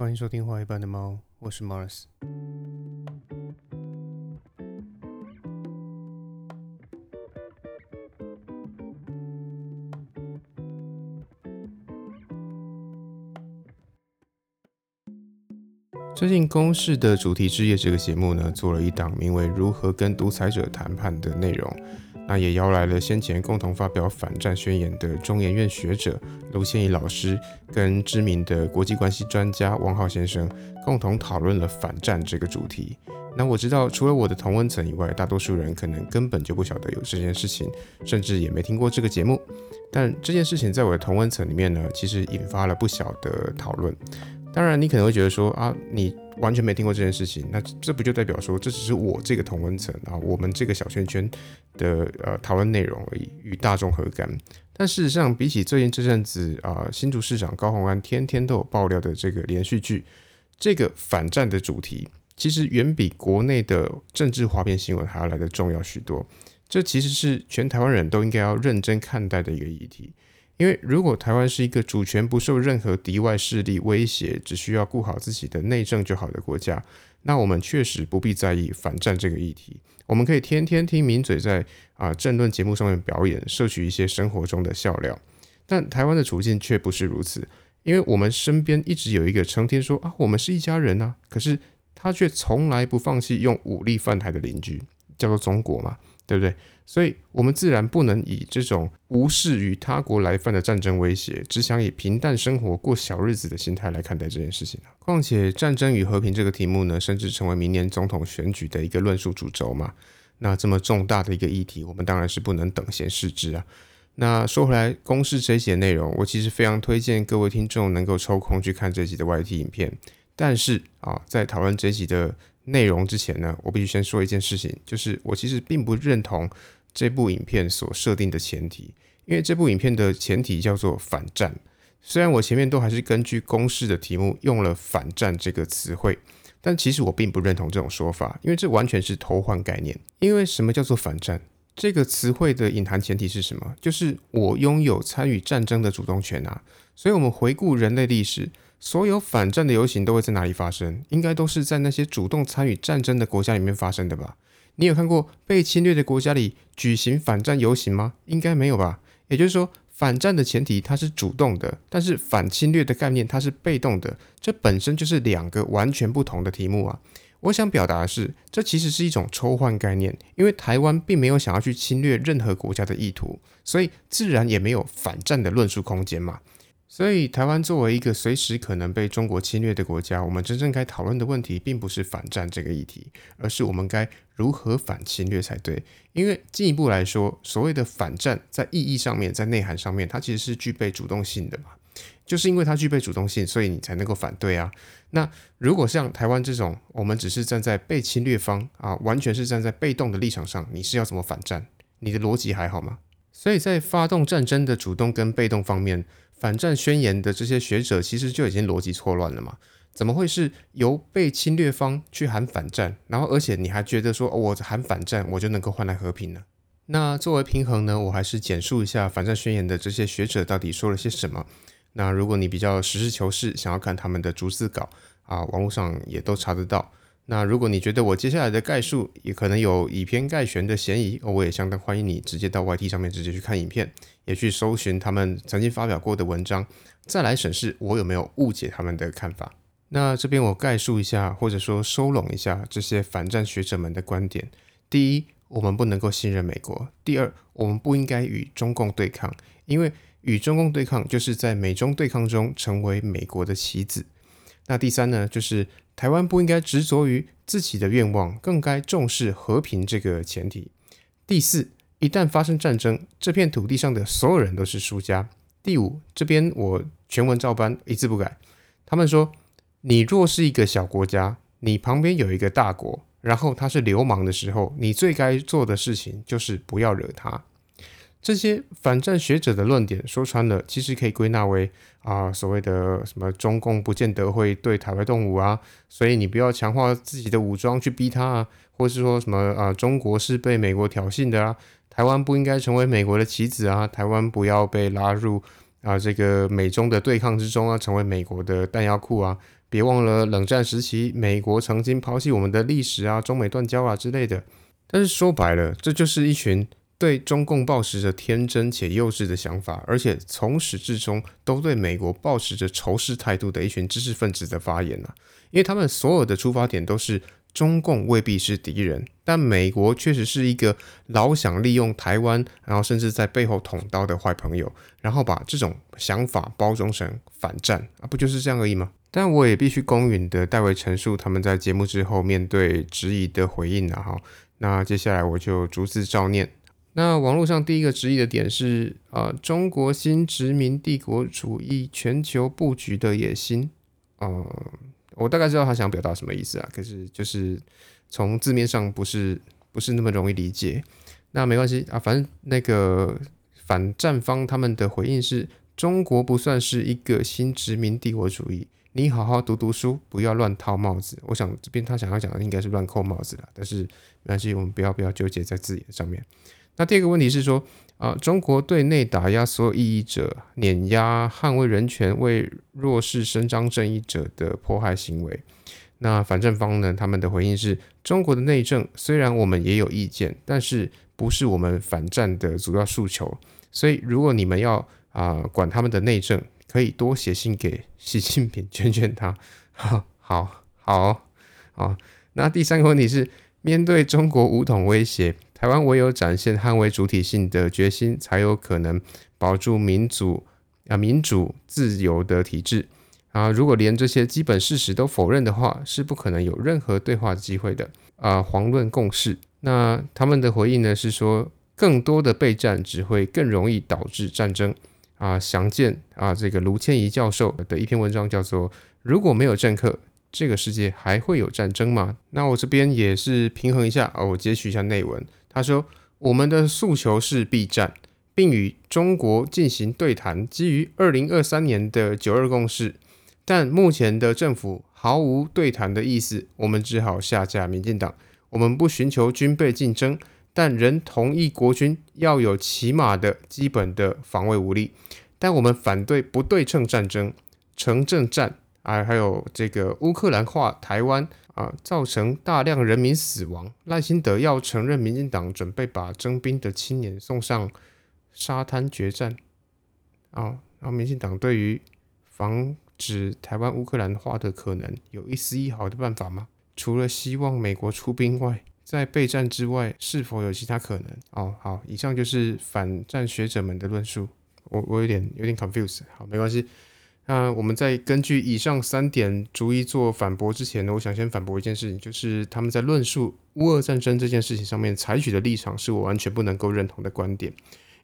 欢迎收听《画一半的猫》，我是 Mars。最近公视的主题之夜这个节目呢，做了一档名为《如何跟独裁者谈判》的内容。那也邀来了先前共同发表反战宣言的中研院学者卢千怡老师，跟知名的国际关系专家汪浩先生，共同讨论了反战这个主题。那我知道，除了我的同温层以外，大多数人可能根本就不晓得有这件事情，甚至也没听过这个节目。但这件事情在我的同温层里面呢，其实引发了不小的讨论。当然，你可能会觉得说啊，你完全没听过这件事情，那这不就代表说这只是我这个同温层啊，我们这个小圈圈的呃讨论内容而已，与大众何干？但事实上，比起最近这阵子啊，新竹市长高虹安天天都有爆料的这个连续剧，这个反战的主题，其实远比国内的政治花边新闻还要来的重要许多。这其实是全台湾人都应该要认真看待的一个议题。因为如果台湾是一个主权不受任何敌外势力威胁，只需要顾好自己的内政就好的国家，那我们确实不必在意反战这个议题。我们可以天天听名嘴在啊政论节目上面表演，摄取一些生活中的笑料。但台湾的处境却不是如此，因为我们身边一直有一个成天说啊我们是一家人啊，可是他却从来不放弃用武力犯台的邻居，叫做中国嘛，对不对？所以，我们自然不能以这种无视于他国来犯的战争威胁，只想以平淡生活过小日子的心态来看待这件事情况且，战争与和平这个题目呢，甚至成为明年总统选举的一个论述主轴嘛。那这么重大的一个议题，我们当然是不能等闲视之啊。那说回来，公式这一集的内容，我其实非常推荐各位听众能够抽空去看这集的 YT 影片。但是啊，在讨论这集的内容之前呢，我必须先说一件事情，就是我其实并不认同。这部影片所设定的前提，因为这部影片的前提叫做反战。虽然我前面都还是根据公式的题目用了“反战”这个词汇，但其实我并不认同这种说法，因为这完全是偷换概念。因为什么叫做反战？这个词汇的隐含前提是什么？就是我拥有参与战争的主动权啊！所以，我们回顾人类历史，所有反战的游行都会在哪里发生？应该都是在那些主动参与战争的国家里面发生的吧？你有看过被侵略的国家里举行反战游行吗？应该没有吧。也就是说，反战的前提它是主动的，但是反侵略的概念它是被动的，这本身就是两个完全不同的题目啊。我想表达的是，这其实是一种抽换概念，因为台湾并没有想要去侵略任何国家的意图，所以自然也没有反战的论述空间嘛。所以，台湾作为一个随时可能被中国侵略的国家，我们真正该讨论的问题，并不是反战这个议题，而是我们该如何反侵略才对。因为进一步来说，所谓的反战，在意义上面，在内涵上面，它其实是具备主动性的嘛。就是因为它具备主动性，所以你才能够反对啊。那如果像台湾这种，我们只是站在被侵略方啊，完全是站在被动的立场上，你是要怎么反战？你的逻辑还好吗？所以在发动战争的主动跟被动方面。反战宣言的这些学者其实就已经逻辑错乱了嘛？怎么会是由被侵略方去喊反战，然后而且你还觉得说我喊反战我就能够换来和平呢？那作为平衡呢，我还是简述一下反战宣言的这些学者到底说了些什么。那如果你比较实事求是，想要看他们的逐字稿啊，网络上也都查得到。那如果你觉得我接下来的概述也可能有以偏概全的嫌疑，我也相当欢迎你直接到 YT 上面直接去看影片，也去搜寻他们曾经发表过的文章，再来审视我有没有误解他们的看法。那这边我概述一下，或者说收拢一下这些反战学者们的观点：第一，我们不能够信任美国；第二，我们不应该与中共对抗，因为与中共对抗就是在美中对抗中成为美国的棋子。那第三呢，就是台湾不应该执着于自己的愿望，更该重视和平这个前提。第四，一旦发生战争，这片土地上的所有人都是输家。第五，这边我全文照搬，一字不改。他们说，你若是一个小国家，你旁边有一个大国，然后他是流氓的时候，你最该做的事情就是不要惹他。这些反战学者的论点说穿了，其实可以归纳为啊，所谓的什么中共不见得会对台湾动武啊，所以你不要强化自己的武装去逼他啊，或是说什么啊，中国是被美国挑衅的啊，台湾不应该成为美国的棋子啊，台湾不要被拉入啊，这个美中的对抗之中啊，成为美国的弹药库啊。别忘了冷战时期，美国曾经抛弃我们的历史啊，中美断交啊之类的。但是说白了，这就是一群对中共抱持着天真且幼稚的想法，而且从始至终都对美国抱持着仇视态度的一群知识分子的发言啊。因为他们所有的出发点都是中共未必是敌人，但美国确实是一个老想利用台湾，然后甚至在背后捅刀的坏朋友，然后把这种想法包装成反战啊，不就是这样而已吗？但我也必须公允的代为陈述他们在节目之后面对质疑的回应了哈。那接下来我就逐字照念。那网络上第一个质疑的点是啊，中国新殖民帝国主义全球布局的野心。嗯，我大概知道他想表达什么意思啊，可是就是从字面上不是不是那么容易理解。那没关系啊，反正那个反战方他们的回应是中国不算是一个新殖民帝国主义。你好好读读书，不要乱套帽子。我想这边他想要讲的应该是乱扣帽子了，但是没关系，我们不要不要纠结在字眼上面。那第二个问题是说啊，中国对内打压所有异议者、碾压、捍卫人权、为弱势伸张正义者的迫害行为。那反正方呢，他们的回应是：中国的内政虽然我们也有意见，但是不是我们反战的主要诉求。所以如果你们要啊管他们的内政，可以多写信给习近平劝劝他，好好好啊。那第三个问题是，面对中国武统威胁，台湾唯有展现捍卫主体性的决心，才有可能保住民主啊民主自由的体制啊。如果连这些基本事实都否认的话，是不可能有任何对话的机会的啊。遑论共识。那他们的回应呢是说，更多的备战只会更容易导致战争。啊，详见啊，这个卢倩怡教授的一篇文章叫做《如果没有政客，这个世界还会有战争吗？》那我这边也是平衡一下啊，我截取一下内文。他说，我们的诉求是避战，并与中国进行对谈，基于二零二三年的九二共识。但目前的政府毫无对谈的意思，我们只好下架民进党。我们不寻求军备竞争。但仍同意国军要有起码的基本的防卫武力，但我们反对不对称战争、城镇战啊，还有这个乌克兰化台湾啊，造成大量人民死亡。赖清德要承认民进党准备把征兵的青年送上沙滩决战啊，然后民进党对于防止台湾乌克兰化的可能有一丝一毫的办法吗？除了希望美国出兵外？在备战之外，是否有其他可能？哦，好，以上就是反战学者们的论述。我我有点有点 confused。好，没关系。那我们在根据以上三点逐一做反驳之前呢，我想先反驳一件事情，就是他们在论述乌俄战争这件事情上面采取的立场，是我完全不能够认同的观点。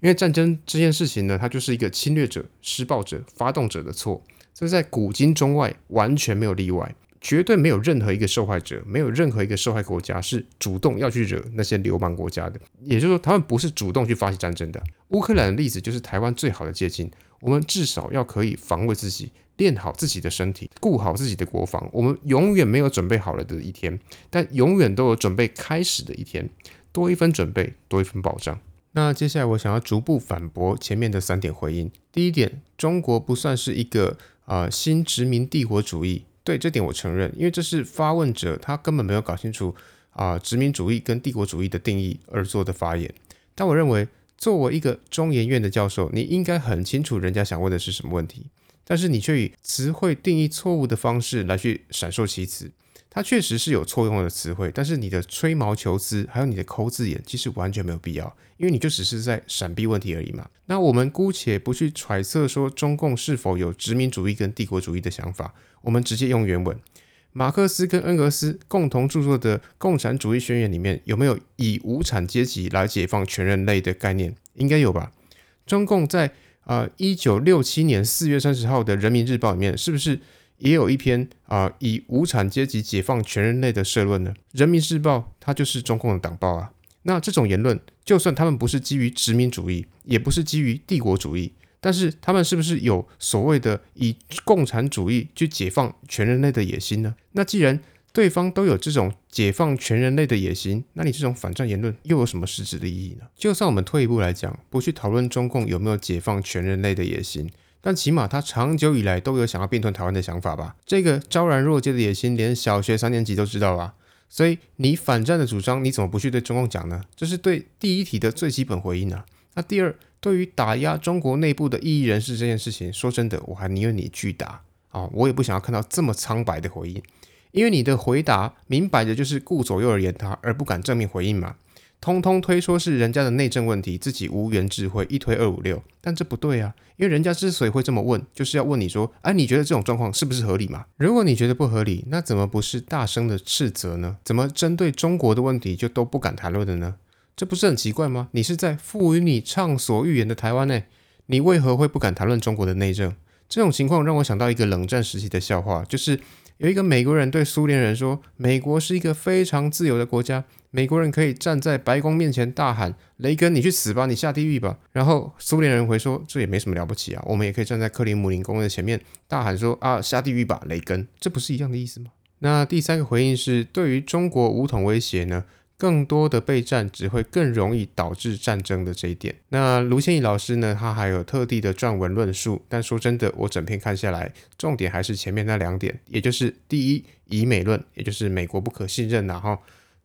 因为战争这件事情呢，它就是一个侵略者、施暴者、发动者的错，这在古今中外完全没有例外。绝对没有任何一个受害者，没有任何一个受害国家是主动要去惹那些流氓国家的。也就是说，他们不是主动去发起战争的。乌克兰的例子就是台湾最好的借鉴。我们至少要可以防卫自己，练好自己的身体，顾好自己的国防。我们永远没有准备好了的一天，但永远都有准备开始的一天。多一分准备，多一分保障。那接下来我想要逐步反驳前面的三点回应。第一点，中国不算是一个啊新殖民帝国主义。对这点我承认，因为这是发问者他根本没有搞清楚啊殖民主义跟帝国主义的定义而做的发言。但我认为，作为一个中研院的教授，你应该很清楚人家想问的是什么问题，但是你却以词汇定义错误的方式来去闪烁其词。它确实是有错用的词汇，但是你的吹毛求疵，还有你的抠字眼，其实完全没有必要，因为你就只是在闪避问题而已嘛。那我们姑且不去揣测说中共是否有殖民主义跟帝国主义的想法，我们直接用原文，马克思跟恩格斯共同著作的《共产主义宣言》里面有没有以无产阶级来解放全人类的概念？应该有吧？中共在啊一九六七年四月三十号的《人民日报》里面是不是？也有一篇啊，以无产阶级解放全人类的社论呢。人民日报它就是中共的党报啊。那这种言论，就算他们不是基于殖民主义，也不是基于帝国主义，但是他们是不是有所谓的以共产主义去解放全人类的野心呢？那既然对方都有这种解放全人类的野心，那你这种反战言论又有什么实质的意义呢？就算我们退一步来讲，不去讨论中共有没有解放全人类的野心。但起码他长久以来都有想要并吞台湾的想法吧？这个昭然若揭的野心，连小学三年级都知道吧？所以你反战的主张，你怎么不去对中共讲呢？这是对第一题的最基本回应啊。那第二，对于打压中国内部的异议人士这件事情，说真的，我还宁愿你拒答啊，我也不想要看到这么苍白的回应，因为你的回答明摆着就是顾左右而言他，而不敢正面回应嘛。通通推说是人家的内政问题，自己无缘智慧，一推二五六，但这不对啊！因为人家之所以会这么问，就是要问你说，哎，你觉得这种状况是不是合理嘛？如果你觉得不合理，那怎么不是大声的斥责呢？怎么针对中国的问题就都不敢谈论的呢？这不是很奇怪吗？你是在赋予你畅所欲言的台湾内，你为何会不敢谈论中国的内政？这种情况让我想到一个冷战时期的笑话，就是有一个美国人对苏联人说，美国是一个非常自由的国家。美国人可以站在白宫面前大喊：“雷根，你去死吧，你下地狱吧！”然后苏联人回说：“这也没什么了不起啊，我们也可以站在克里姆林宫的前面大喊说：‘啊，下地狱吧，雷根！’这不是一样的意思吗？”那第三个回应是，对于中国武统威胁呢，更多的备战只会更容易导致战争的这一点。那卢先义老师呢，他还有特地的撰文论述，但说真的，我整篇看下来，重点还是前面那两点，也就是第一，以美论，也就是美国不可信任，然后。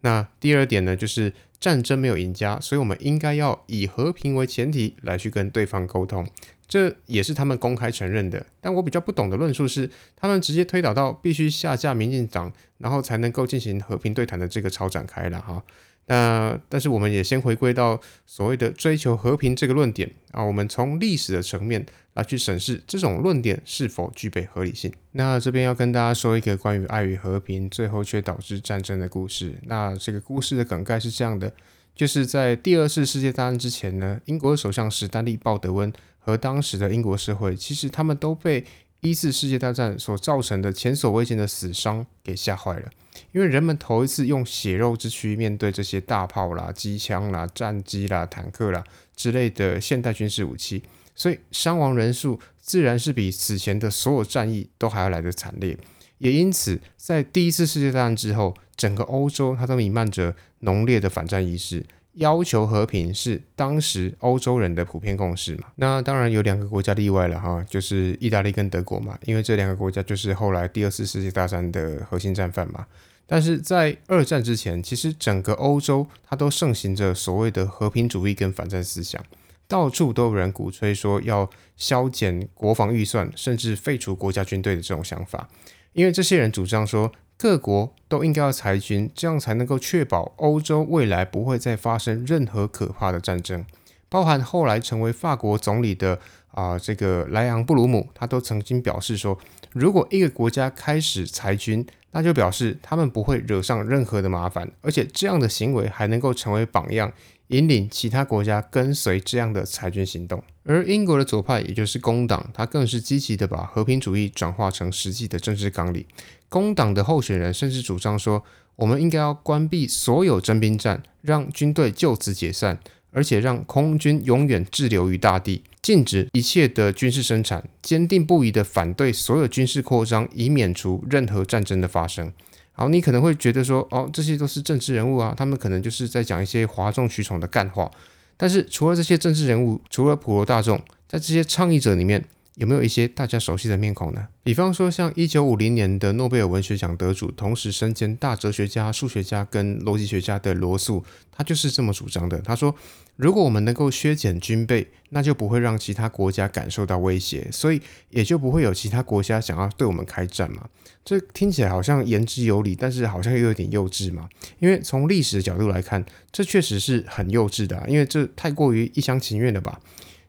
那第二点呢，就是战争没有赢家，所以我们应该要以和平为前提来去跟对方沟通，这也是他们公开承认的。但我比较不懂的论述是，他们直接推导到必须下架民进党，然后才能够进行和平对谈的这个超展开了哈。那但是我们也先回归到所谓的追求和平这个论点啊，我们从历史的层面来去审视这种论点是否具备合理性。那这边要跟大家说一个关于爱与和平最后却导致战争的故事。那这个故事的梗概是这样的，就是在第二次世界大战之前呢，英国首相史丹利鲍德温和当时的英国社会，其实他们都被一次世界大战所造成的前所未见的死伤给吓坏了。因为人们头一次用血肉之躯面对这些大炮啦、机枪啦、战机啦、坦克啦之类的现代军事武器，所以伤亡人数自然是比此前的所有战役都还要来得惨烈。也因此，在第一次世界大战之后，整个欧洲它都弥漫着浓烈的反战意识，要求和平是当时欧洲人的普遍共识嘛。那当然有两个国家例外了哈，就是意大利跟德国嘛，因为这两个国家就是后来第二次世界大战的核心战犯嘛。但是在二战之前，其实整个欧洲它都盛行着所谓的和平主义跟反战思想，到处都有人鼓吹说要削减国防预算，甚至废除国家军队的这种想法。因为这些人主张说，各国都应该要裁军，这样才能够确保欧洲未来不会再发生任何可怕的战争。包含后来成为法国总理的啊这个莱昂布鲁姆，他都曾经表示说，如果一个国家开始裁军，那就表示他们不会惹上任何的麻烦，而且这样的行为还能够成为榜样，引领其他国家跟随这样的裁军行动。而英国的左派，也就是工党，他更是积极的把和平主义转化成实际的政治纲领。工党的候选人甚至主张说，我们应该要关闭所有征兵站，让军队就此解散。而且让空军永远滞留于大地，禁止一切的军事生产，坚定不移地反对所有军事扩张，以免除任何战争的发生。然后，你可能会觉得说，哦，这些都是政治人物啊，他们可能就是在讲一些哗众取宠的干话。但是除了这些政治人物，除了普罗大众，在这些倡议者里面。有没有一些大家熟悉的面孔呢？比方说，像一九五零年的诺贝尔文学奖得主，同时身兼大哲学家、数学家跟逻辑学家的罗素，他就是这么主张的。他说，如果我们能够削减军备，那就不会让其他国家感受到威胁，所以也就不会有其他国家想要对我们开战嘛。这听起来好像言之有理，但是好像又有点幼稚嘛。因为从历史的角度来看，这确实是很幼稚的，因为这太过于一厢情愿了吧。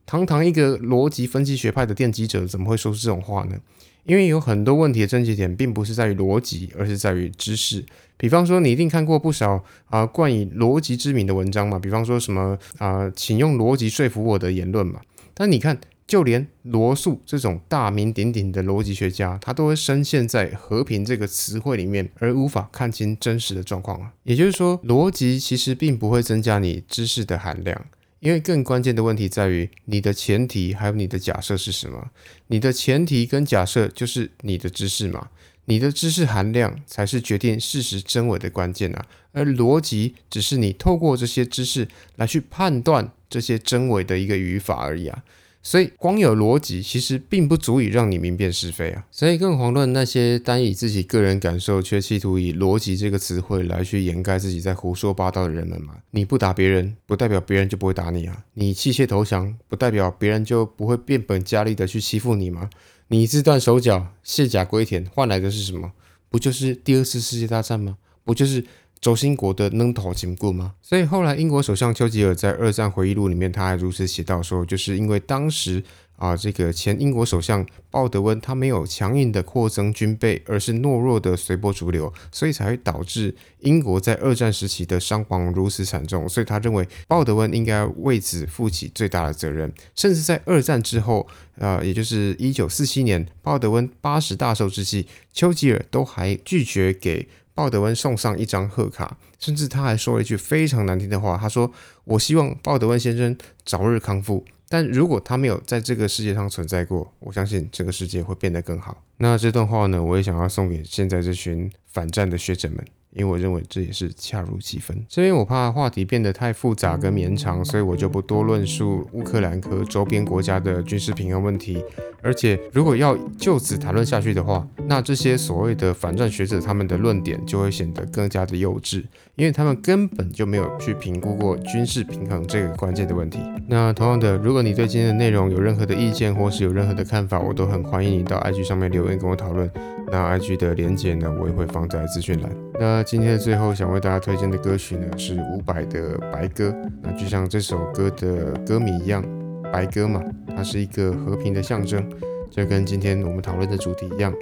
堂堂一个逻辑分析学派的奠基者，怎么会说出这种话呢？因为有很多问题的症结点，并不是在于逻辑，而是在于知识。比方说，你一定看过不少啊冠以逻辑之名的文章嘛？比方说什么啊，请用逻辑说服我的言论嘛？但你看，就连罗素这种大名鼎鼎的逻辑学家，他都会深陷在“和平”这个词汇里面，而无法看清真实的状况啊。也就是说，逻辑其实并不会增加你知识的含量。因为更关键的问题在于你的前提还有你的假设是什么？你的前提跟假设就是你的知识嘛？你的知识含量才是决定事实真伪的关键啊！而逻辑只是你透过这些知识来去判断这些真伪的一个语法而已啊！所以光有逻辑其实并不足以让你明辨是非啊。所以更遑论那些单以自己个人感受，却企图以逻辑这个词汇来去掩盖自己在胡说八道的人们嘛。你不打别人，不代表别人就不会打你啊。你弃械投降，不代表别人就不会变本加厉的去欺负你吗？你自断手脚，卸甲归田，换来的是什么？不就是第二次世界大战吗？不就是轴心国的能头经过吗？所以后来英国首相丘吉尔在二战回忆录里面，他还如此写道说，就是因为当时啊，这个前英国首相鲍德温他没有强硬的扩增军备，而是懦弱的随波逐流，所以才会导致英国在二战时期的伤亡如此惨重。所以他认为鲍德温应该为此负起最大的责任。甚至在二战之后，呃，也就是一九四七年，鲍德温八十大寿之际，丘吉尔都还拒绝给。鲍德温送上一张贺卡，甚至他还说了一句非常难听的话。他说：“我希望鲍德温先生早日康复，但如果他没有在这个世界上存在过，我相信这个世界会变得更好。”那这段话呢，我也想要送给现在这群反战的学者们。因为我认为这也是恰如其分。这边我怕话题变得太复杂跟绵长，所以我就不多论述乌克兰和周边国家的军事平衡问题。而且，如果要就此谈论下去的话，那这些所谓的反战学者他们的论点就会显得更加的幼稚，因为他们根本就没有去评估过军事平衡这个关键的问题。那同样的，如果你对今天的内容有任何的意见，或是有任何的看法，我都很欢迎你到 IG 上面留言跟我讨论。那 IG 的连接呢，我也会放在资讯栏。那今天的最后想为大家推荐的歌曲呢，是伍佰的《白鸽》。那就像这首歌的歌名一样，白鸽嘛，它是一个和平的象征，就跟今天我们讨论的主题一样。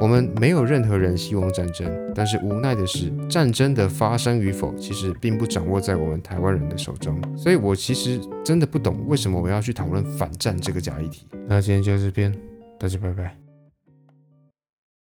我们没有任何人希望战争，但是无奈的是，战争的发生与否，其实并不掌握在我们台湾人的手中。所以我其实真的不懂，为什么我要去讨论反战这个假议题。那今天就到这边，大家拜拜。